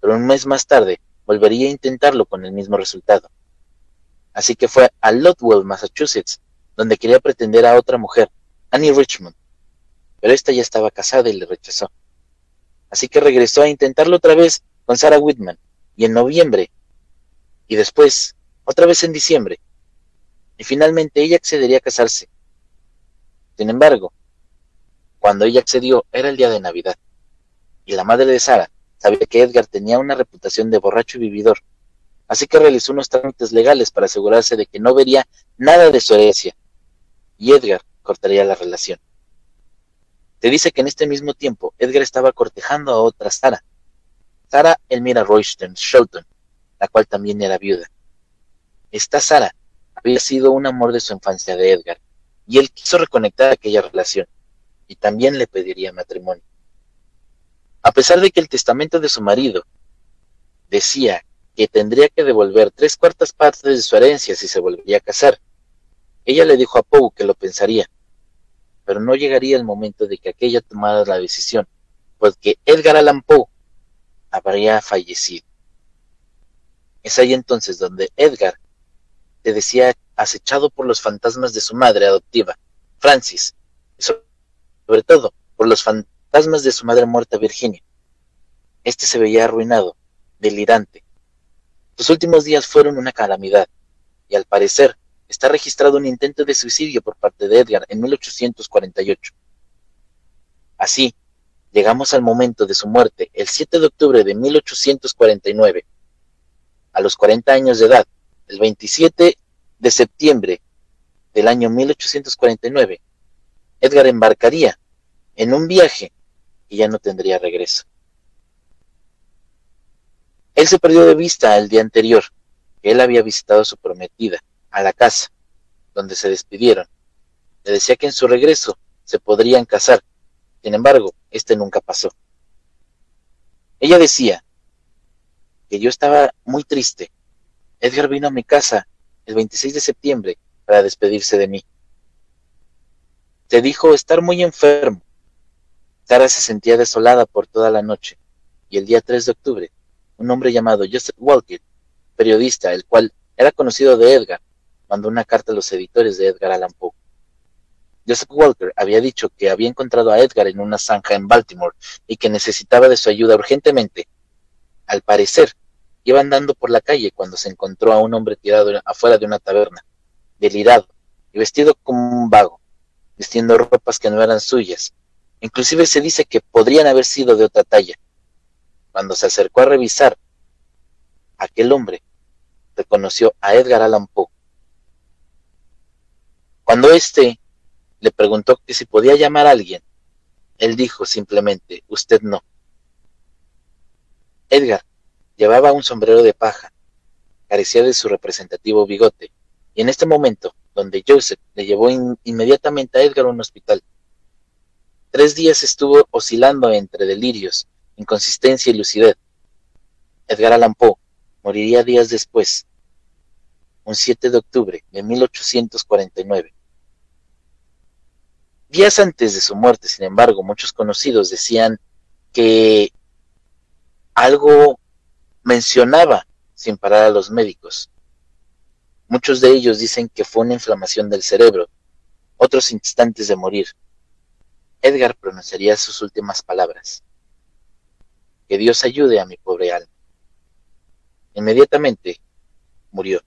Pero un mes más tarde, volvería a intentarlo con el mismo resultado. Así que fue a Ludwell, Massachusetts, donde quería pretender a otra mujer, Annie Richmond, pero esta ya estaba casada y le rechazó. Así que regresó a intentarlo otra vez con Sarah Whitman, y en noviembre, y después, otra vez en diciembre, y finalmente ella accedería a casarse. Sin embargo, cuando ella accedió era el día de Navidad, y la madre de Sara sabía que Edgar tenía una reputación de borracho y vividor, así que realizó unos trámites legales para asegurarse de que no vería nada de su herencia, y Edgar cortaría la relación. Se dice que en este mismo tiempo Edgar estaba cortejando a otra Sara, Sara Elmira Royston Shelton, la cual también era viuda. Esta Sara había sido un amor de su infancia de Edgar, y él quiso reconectar aquella relación, y también le pediría matrimonio. A pesar de que el testamento de su marido decía que tendría que devolver tres cuartas partes de su herencia si se volvería a casar, ella le dijo a Poe que lo pensaría, pero no llegaría el momento de que aquella tomara la decisión, porque Edgar Allan Poe habría fallecido. Es ahí entonces donde Edgar te decía acechado por los fantasmas de su madre adoptiva, Francis, y sobre todo por los fantasmas de su madre muerta Virginia. Este se veía arruinado, delirante. Sus últimos días fueron una calamidad, y al parecer está registrado un intento de suicidio por parte de Edgar en 1848. Así, llegamos al momento de su muerte el 7 de octubre de 1849. A los 40 años de edad, el 27 de septiembre del año 1849, Edgar embarcaría en un viaje y ya no tendría regreso. Él se perdió de vista el día anterior, que él había visitado a su prometida, a la casa, donde se despidieron. Le decía que en su regreso se podrían casar. Sin embargo, este nunca pasó. Ella decía que yo estaba muy triste. Edgar vino a mi casa el 26 de septiembre para despedirse de mí. Se dijo estar muy enfermo. Sara se sentía desolada por toda la noche y el día 3 de octubre, un hombre llamado Joseph Walker, periodista, el cual era conocido de Edgar, mandó una carta a los editores de Edgar Allan Poe. Joseph Walker había dicho que había encontrado a Edgar en una zanja en Baltimore y que necesitaba de su ayuda urgentemente. Al parecer, iba andando por la calle cuando se encontró a un hombre tirado afuera de una taberna, delirado y vestido como un vago, vistiendo ropas que no eran suyas. Inclusive se dice que podrían haber sido de otra talla. Cuando se acercó a revisar, aquel hombre reconoció a Edgar Allan Poe. Cuando éste le preguntó que si podía llamar a alguien, él dijo simplemente, usted no. Edgar llevaba un sombrero de paja, carecía de su representativo bigote, y en este momento, donde Joseph le llevó inmediatamente a Edgar a un hospital. Tres días estuvo oscilando entre delirios, inconsistencia y lucidez. Edgar Allan Poe moriría días después, un 7 de octubre de 1849. Días antes de su muerte, sin embargo, muchos conocidos decían que algo mencionaba sin parar a los médicos. Muchos de ellos dicen que fue una inflamación del cerebro, otros instantes de morir. Edgar pronunciaría sus últimas palabras. Que Dios ayude a mi pobre alma. Inmediatamente murió.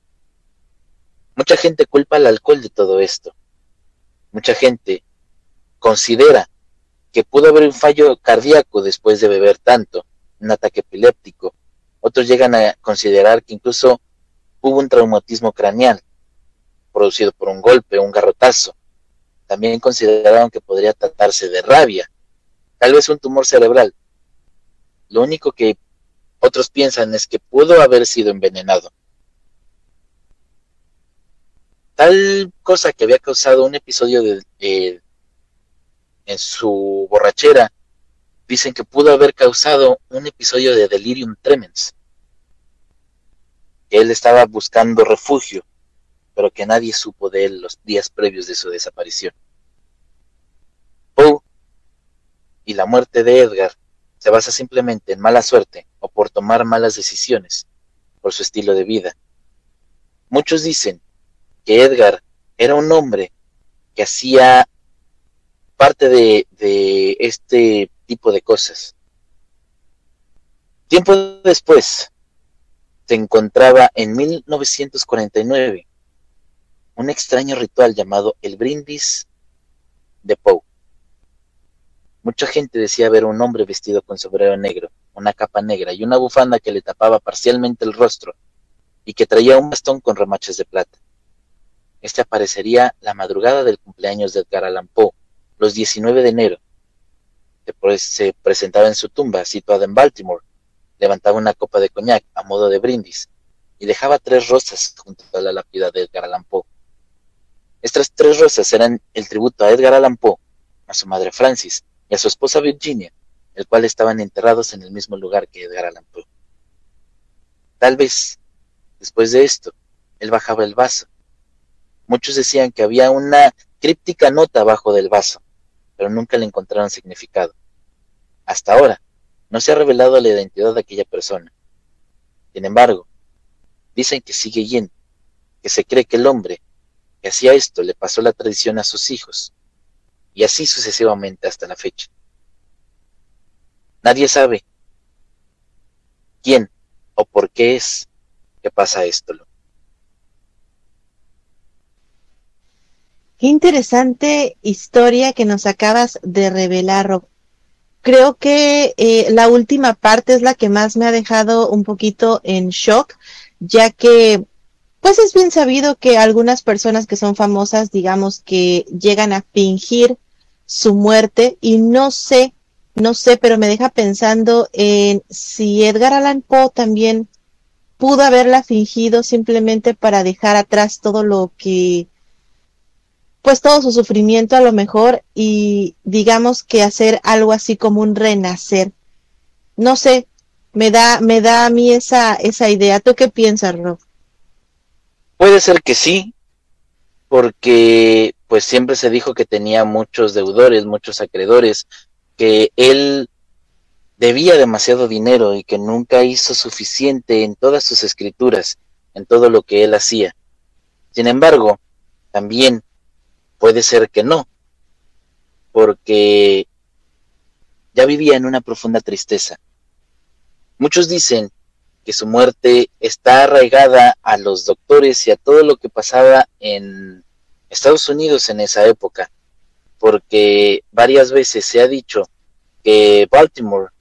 Mucha gente culpa al alcohol de todo esto. Mucha gente considera que pudo haber un fallo cardíaco después de beber tanto, un ataque epiléptico. Otros llegan a considerar que incluso hubo un traumatismo craneal producido por un golpe un garrotazo. También consideraron que podría tratarse de rabia, tal vez un tumor cerebral. Lo único que otros piensan es que pudo haber sido envenenado. Tal cosa que había causado un episodio de, en su borrachera, dicen que pudo haber causado un episodio de delirium tremens. Él estaba buscando refugio, pero que nadie supo de él los días previos de su desaparición. Poe y la muerte de Edgar se basa simplemente en mala suerte o por tomar malas decisiones, por su estilo de vida. Muchos dicen que Edgar era un hombre que hacía parte de, este tipo de cosas. Tiempo después, se encontraba en 1949 un extraño ritual llamado el brindis de Poe. Mucha gente decía ver un hombre vestido con sombrero negro, una capa negra y una bufanda que le tapaba parcialmente el rostro y que traía un bastón con remaches de plata. Este aparecería la madrugada del cumpleaños de Edgar Allan Poe, los 19 de enero. Se presentaba en su tumba, situada en Baltimore, levantaba una copa de coñac a modo de brindis y dejaba tres rosas junto a la lápida de Edgar Allan Poe. Estas tres rosas eran el tributo a Edgar Allan Poe, a su madre Francis y a su esposa Virginia, el cual estaban enterrados en el mismo lugar que Edgar Allan Poe. Tal vez, después de esto, él bajaba el vaso. Muchos decían que había una críptica nota abajo del vaso, pero nunca le encontraron significado. Hasta ahora, no se ha revelado la identidad de aquella persona. Sin embargo, dicen que sigue yendo, que se cree que el hombre que hacía esto le pasó la tradición a sus hijos, y así sucesivamente hasta la fecha. Nadie sabe quién o por qué es que pasa esto. Qué interesante historia que nos acabas de revelar, Rob. Creo que eh, la última parte es la que más me ha dejado un poquito en shock, ya que pues es bien sabido que algunas personas que son famosas, digamos que llegan a fingir su muerte y no sé, no sé, pero me deja pensando en si Edgar Allan Poe también pudo haberla fingido simplemente para dejar atrás todo lo que pues todo su sufrimiento a lo mejor y digamos que hacer algo así como un renacer. No sé, me da, me da a mí esa, esa idea. ¿Tú qué piensas, Rob? Puede ser que sí, porque pues siempre se dijo que tenía muchos deudores, muchos acreedores, que él debía demasiado dinero y que nunca hizo suficiente en todas sus escrituras, en todo lo que él hacía. Sin embargo, también puede ser que no, porque ya vivía en una profunda tristeza. Muchos dicen que su muerte está arraigada a los doctores y a todo lo que pasaba en Estados Unidos en esa época, porque varias veces se ha dicho que Baltimore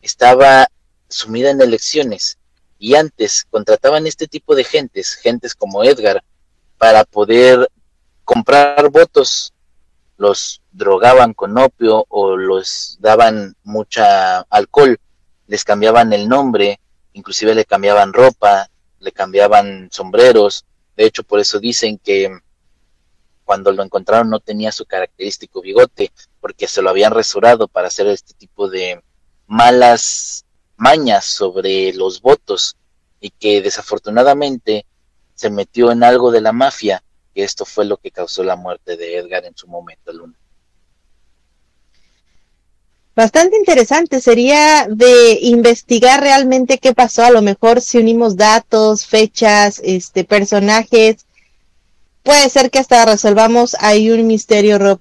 estaba sumida en elecciones y antes contrataban este tipo de gentes, gentes como Edgar, para poder comprar votos, los drogaban con opio o los daban mucha alcohol, les cambiaban el nombre, inclusive le cambiaban ropa, le cambiaban sombreros, de hecho por eso dicen que cuando lo encontraron no tenía su característico bigote, porque se lo habían resurado para hacer este tipo de malas mañas sobre los votos y que desafortunadamente se metió en algo de la mafia, que esto fue lo que causó la muerte de Edgar en su momento, Luna. Bastante interesante sería de investigar realmente qué pasó, a lo mejor si unimos datos, fechas, este personajes, puede ser que hasta resolvamos ahí un misterio, Rob,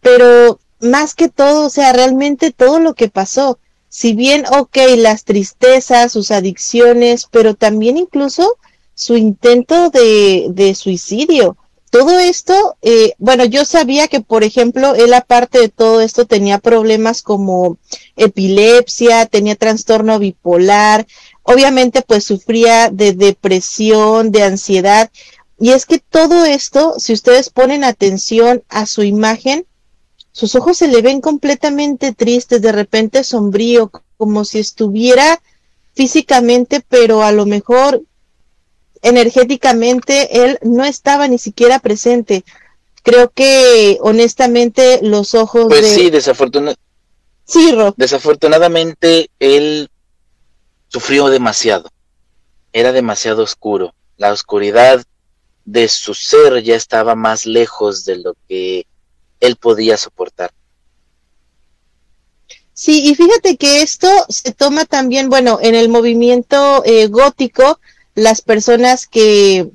pero más que todo, o sea, realmente todo lo que pasó, si bien, ok, las tristezas, sus adicciones, pero también incluso su intento de, de suicidio. Todo esto, eh, bueno, yo sabía que, por ejemplo, él aparte de todo esto tenía problemas como epilepsia, tenía trastorno bipolar, obviamente pues sufría de depresión, de ansiedad. Y es que todo esto, si ustedes ponen atención a su imagen, sus ojos se le ven completamente tristes, de repente sombrío, como si estuviera físicamente, pero a lo mejor energéticamente él no estaba ni siquiera presente. Creo que honestamente los ojos pues sí, desafortunadamente. Sí, Rob. Desafortunadamente él sufrió demasiado. Era demasiado oscuro. La oscuridad de su ser ya estaba más lejos de lo que él podía soportar. Sí, y fíjate que esto se toma también, bueno, en el movimiento eh, gótico, las personas que,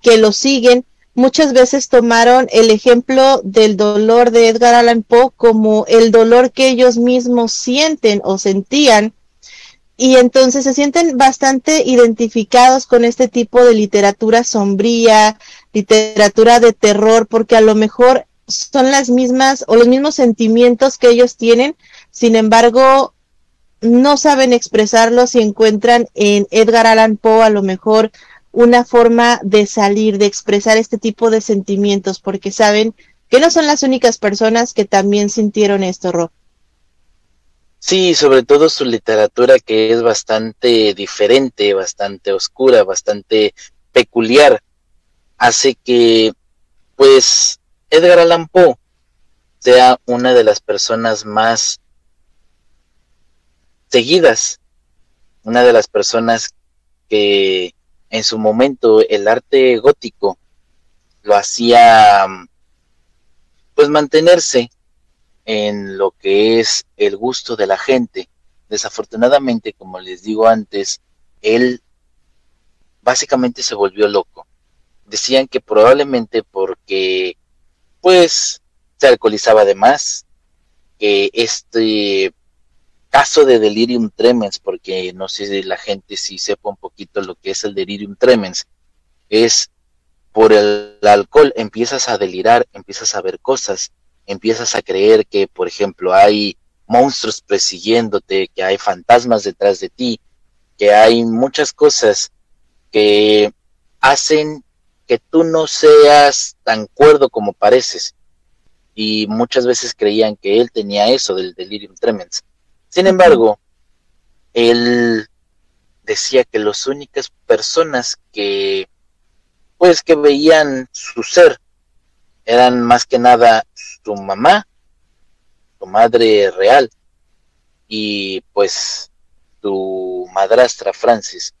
que lo siguen muchas veces tomaron el ejemplo del dolor de Edgar Allan Poe como el dolor que ellos mismos sienten o sentían y entonces se sienten bastante identificados con este tipo de literatura sombría, literatura de terror, porque a lo mejor son las mismas o los mismos sentimientos que ellos tienen, sin embargo, no saben expresarlos y encuentran en Edgar Allan Poe a lo mejor una forma de salir, de expresar este tipo de sentimientos, porque saben que no son las únicas personas que también sintieron esto, Rob. Sí, sobre todo su literatura que es bastante diferente, bastante oscura, bastante peculiar, hace que, pues, Edgar Allan Poe sea una de las personas más seguidas, una de las personas que en su momento el arte gótico lo hacía pues mantenerse en lo que es el gusto de la gente. Desafortunadamente, como les digo antes, él básicamente se volvió loco. Decían que probablemente porque pues se alcoholizaba de más, que este caso de delirium tremens, porque no sé si la gente si sepa un poquito lo que es el delirium tremens, es por el alcohol empiezas a delirar, empiezas a ver cosas, empiezas a creer que, por ejemplo, hay monstruos persiguiéndote, que hay fantasmas detrás de ti, que hay muchas cosas que hacen que tú no seas tan cuerdo como pareces. Y muchas veces creían que él tenía eso del delirium tremens. Sin embargo, él decía que las únicas personas que pues que veían su ser eran más que nada su mamá, su madre real y pues su madrastra Francis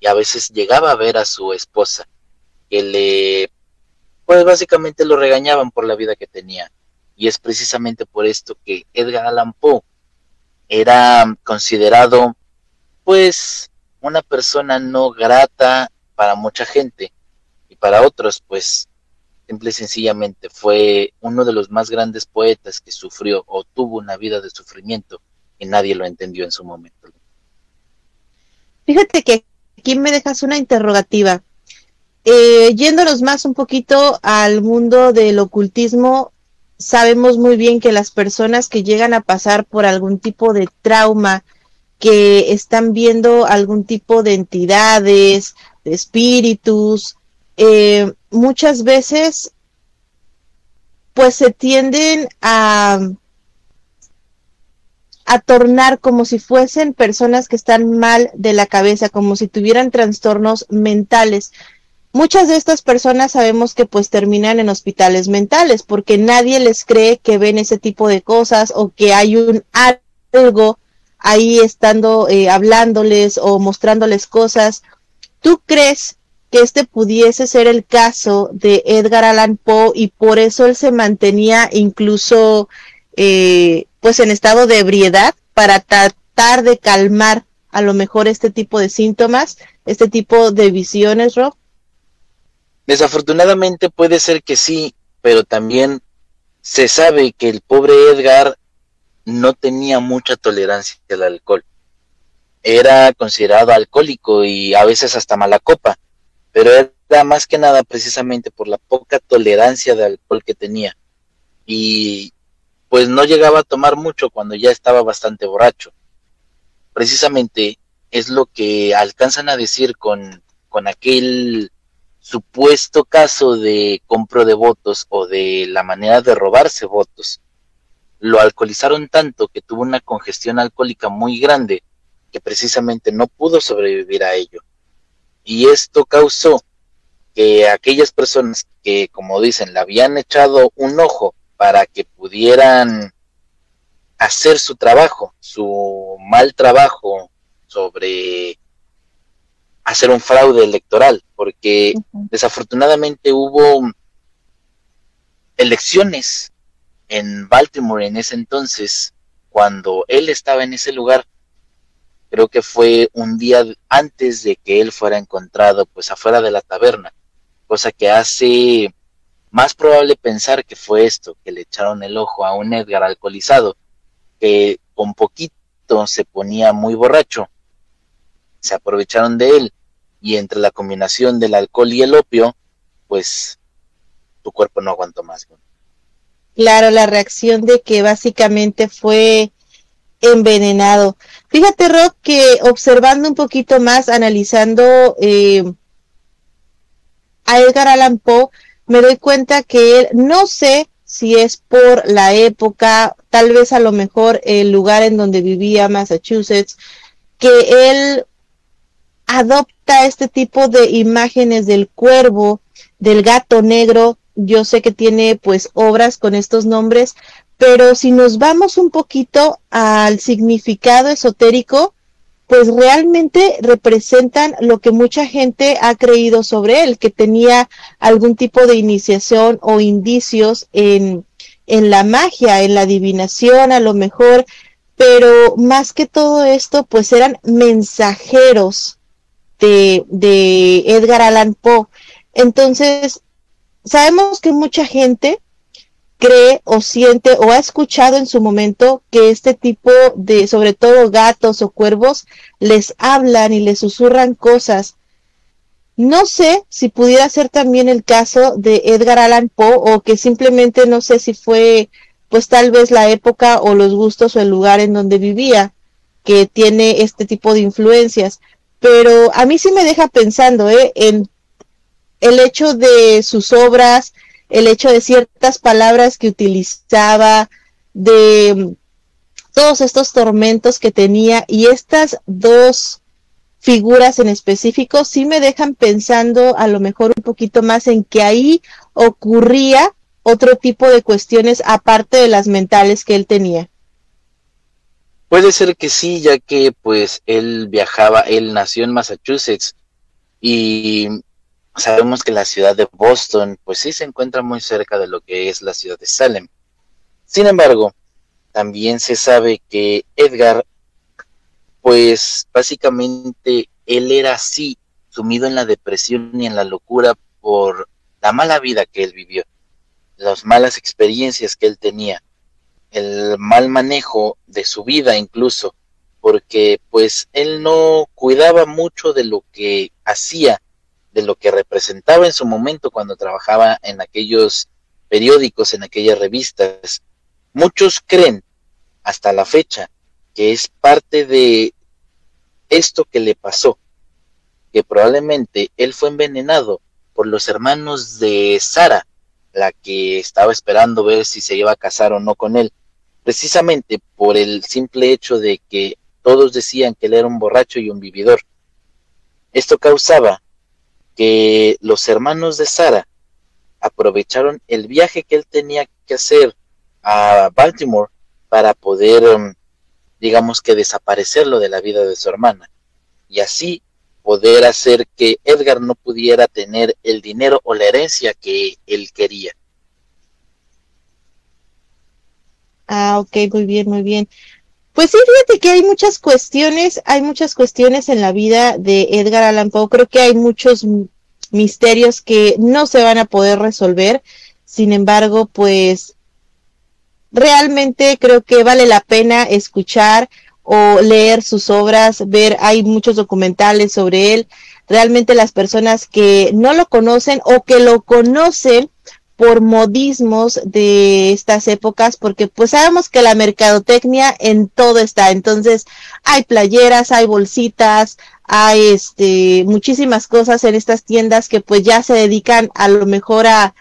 y a veces llegaba a ver a su esposa que le, pues básicamente lo regañaban por la vida que tenía. Y es precisamente por esto que Edgar Allan Poe era considerado, pues, una persona no grata para mucha gente y para otros, pues, simple y sencillamente fue uno de los más grandes poetas que sufrió o tuvo una vida de sufrimiento y nadie lo entendió en su momento. Fíjate que aquí me dejas una interrogativa. Eh, yéndonos más un poquito al mundo del ocultismo, sabemos muy bien que las personas que llegan a pasar por algún tipo de trauma, que están viendo algún tipo de entidades, de espíritus, eh, muchas veces pues se tienden a a tornar como si fuesen personas que están mal de la cabeza, como si tuvieran trastornos mentales. Muchas de estas personas sabemos que pues terminan en hospitales mentales porque nadie les cree que ven ese tipo de cosas o que hay un algo ahí estando eh, hablándoles o mostrándoles cosas. ¿Tú crees que este pudiese ser el caso de Edgar Allan Poe y por eso él se mantenía incluso eh, pues en estado de ebriedad para tratar de calmar a lo mejor este tipo de síntomas, este tipo de visiones, Rob? Desafortunadamente puede ser que sí, pero también se sabe que el pobre Edgar no tenía mucha tolerancia al alcohol. Era considerado alcohólico y a veces hasta mala copa, pero era más que nada precisamente por la poca tolerancia de alcohol que tenía. Y pues no llegaba a tomar mucho cuando ya estaba bastante borracho. Precisamente es lo que alcanzan a decir con, con aquel supuesto caso de compro de votos o de la manera de robarse votos. Lo alcoholizaron tanto que tuvo una congestión alcohólica muy grande que precisamente no pudo sobrevivir a ello. Y esto causó que aquellas personas que, como dicen, le habían echado un ojo para que pudieran hacer su trabajo, su mal trabajo sobre hacer un fraude electoral, porque desafortunadamente hubo elecciones en Baltimore en ese entonces, cuando él estaba en ese lugar, creo que fue un día antes de que él fuera encontrado pues afuera de la taberna, cosa que hace más probable pensar que fue esto, que le echaron el ojo a un Edgar alcoholizado, que con poquito se ponía muy borracho, se aprovecharon de él y entre la combinación del alcohol y el opio, pues tu cuerpo no aguantó más. Claro, la reacción de que básicamente fue envenenado. Fíjate, Rock, que observando un poquito más, analizando eh, a Edgar Allan Poe, me doy cuenta que él, no sé si es por la época, tal vez a lo mejor el lugar en donde vivía Massachusetts, que él adopta este tipo de imágenes del cuervo, del gato negro. Yo sé que tiene pues obras con estos nombres, pero si nos vamos un poquito al significado esotérico, pues realmente representan lo que mucha gente ha creído sobre él, que tenía algún tipo de iniciación o indicios en, en la magia, en la adivinación a lo mejor, pero más que todo esto, pues eran mensajeros de, Edgar Allan Poe. Entonces, sabemos que mucha gente cree o siente o ha escuchado en su momento que este tipo de, sobre todo gatos o cuervos, les hablan y les susurran cosas. No sé si pudiera ser también el caso de Edgar Allan Poe o que simplemente no sé si fue pues tal vez la época o los gustos o el lugar en donde vivía que tiene este tipo de influencias. Pero a mí sí me deja pensando ¿eh? en el hecho de sus obras, el hecho de ciertas palabras que utilizaba, de mm, todos estos tormentos que tenía y estas dos figuras en específico sí me dejan pensando a lo mejor un poquito más en que ahí ocurría otro tipo de cuestiones aparte de las mentales que él tenía. Puede ser que sí, ya que pues él viajaba, él nació en Massachusetts y sabemos que la ciudad de Boston, pues sí se encuentra muy cerca de lo que es la ciudad de Salem. Sin embargo, también se sabe que Edgar, pues básicamente él era así, sumido en la depresión y en la locura por la mala vida que él vivió, las malas experiencias que él tenía, el mal manejo de su vida incluso, porque pues él no cuidaba mucho de lo que hacía, de lo que representaba en su momento cuando trabajaba en aquellos periódicos, en aquellas revistas. Muchos creen hasta la fecha que es parte de esto que le pasó, que probablemente él fue envenenado por los hermanos de Sara, la que estaba esperando ver si se iba a casar o no con él, precisamente por el simple hecho de que todos decían que él era un borracho y un vividor. Esto causaba que los hermanos de Sara aprovecharon el viaje que él tenía que hacer a Baltimore para poder, um, digamos que desaparecerlo de la vida de su hermana y así poder hacer que Edgar no pudiera tener el dinero o la herencia que él quería. Ah, ok, muy bien, muy bien. Pues sí, fíjate que hay muchas cuestiones, hay muchas cuestiones en la vida de Edgar Allan Poe. Creo que hay muchos misterios que no se van a poder resolver. Sin embargo, pues realmente creo que vale la pena escuchar o leer sus obras, ver, hay muchos documentales sobre él. Realmente las personas que no lo conocen o que lo conocen por modismos de estas épocas, porque pues sabemos que la mercadotecnia en todo está, entonces hay playeras, hay bolsitas, hay este muchísimas cosas en estas tiendas que pues ya se dedican a lo mejor a,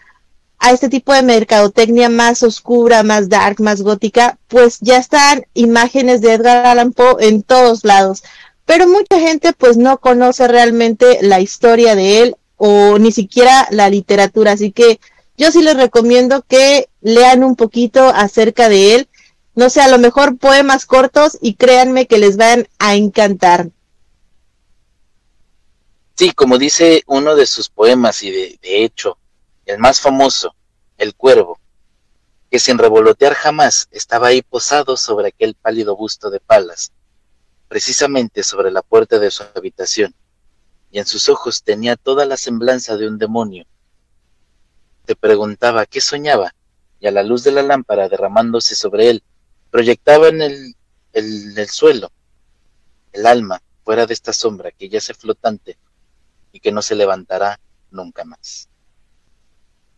a este tipo de mercadotecnia más oscura, más dark, más gótica, pues ya están imágenes de Edgar Allan Poe en todos lados. Pero mucha gente pues no conoce realmente la historia de él o ni siquiera la literatura, así que yo sí les recomiendo que lean un poquito acerca de él. No sé, a lo mejor poemas cortos y créanme que les van a encantar. Sí, como dice uno de sus poemas y de, hecho, el más famoso, El Cuervo, que sin revolotear jamás estaba ahí posado sobre aquel pálido busto de palas, precisamente sobre la puerta de su habitación, y en sus ojos tenía toda la semblanza de un demonio te preguntaba qué soñaba, y a la luz de la lámpara derramándose sobre él, proyectaba en el, el, suelo el alma fuera de esta sombra que yace flotante y que no se levantará nunca más.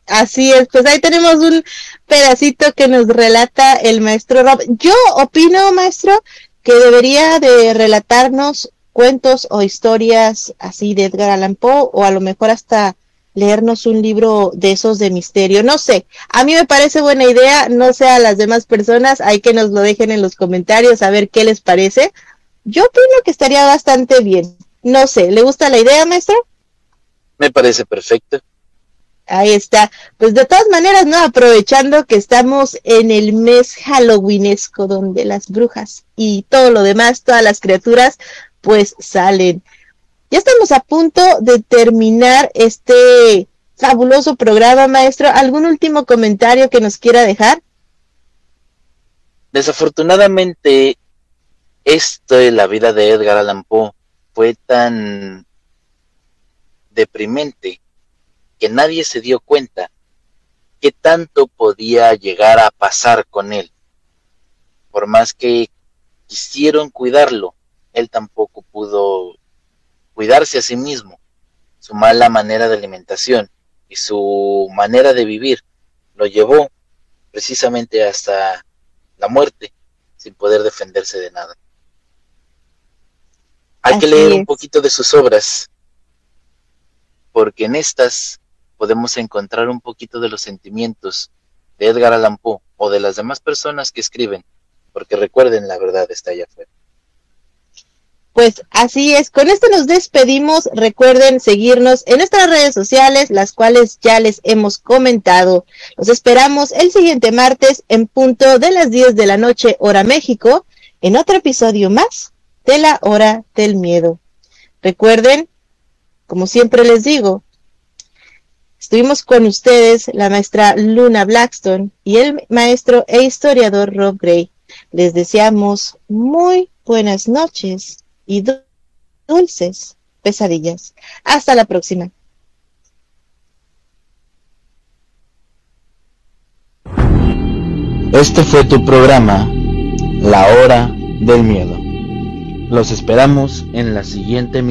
Así es, pues ahí tenemos un pedacito que nos relata el maestro Rob. Yo opino, maestro, que debería de relatarnos cuentos o historias así de Edgar Allan Poe o a lo mejor hasta leernos un libro de esos de misterio. No sé, a mí me parece buena idea, no sé a las demás personas, hay que nos lo dejen en los comentarios a ver qué les parece. Yo opino que estaría bastante bien. No sé, ¿le gusta la idea, maestro? Me parece perfecto. Ahí está. Pues de todas maneras, ¿no? Aprovechando que estamos en el mes halloweenesco, donde las brujas y todo lo demás, todas las criaturas, pues salen. Ya estamos a punto de terminar este fabuloso programa, maestro. ¿Algún último comentario que nos quiera dejar? Desafortunadamente, esto de la vida de Edgar Allan Poe fue tan deprimente que nadie se dio cuenta que tanto podía llegar a pasar con él. Por más que quisieron cuidarlo, él tampoco pudo cuidarse a sí mismo, su mala manera de alimentación y su manera de vivir lo llevó precisamente hasta la muerte sin poder defenderse de nada. Hay que leer un poquito de sus obras, porque en estas podemos encontrar un poquito de los sentimientos de Edgar Allan Poe o de las demás personas que escriben, porque recuerden, la verdad está allá afuera. Pues así es, con esto nos despedimos. Recuerden seguirnos en nuestras redes sociales, las cuales ya les hemos comentado. Los esperamos el siguiente martes en punto de las 10 de la noche, hora México, en otro episodio más de la hora del miedo. Recuerden, como siempre les digo, Estuvimos con ustedes la maestra Luna Blackstone y el maestro e historiador Rob Gray. Les deseamos muy buenas noches y dulces pesadillas. Hasta la próxima. Este fue tu programa, La Hora del Miedo. Los esperamos en la siguiente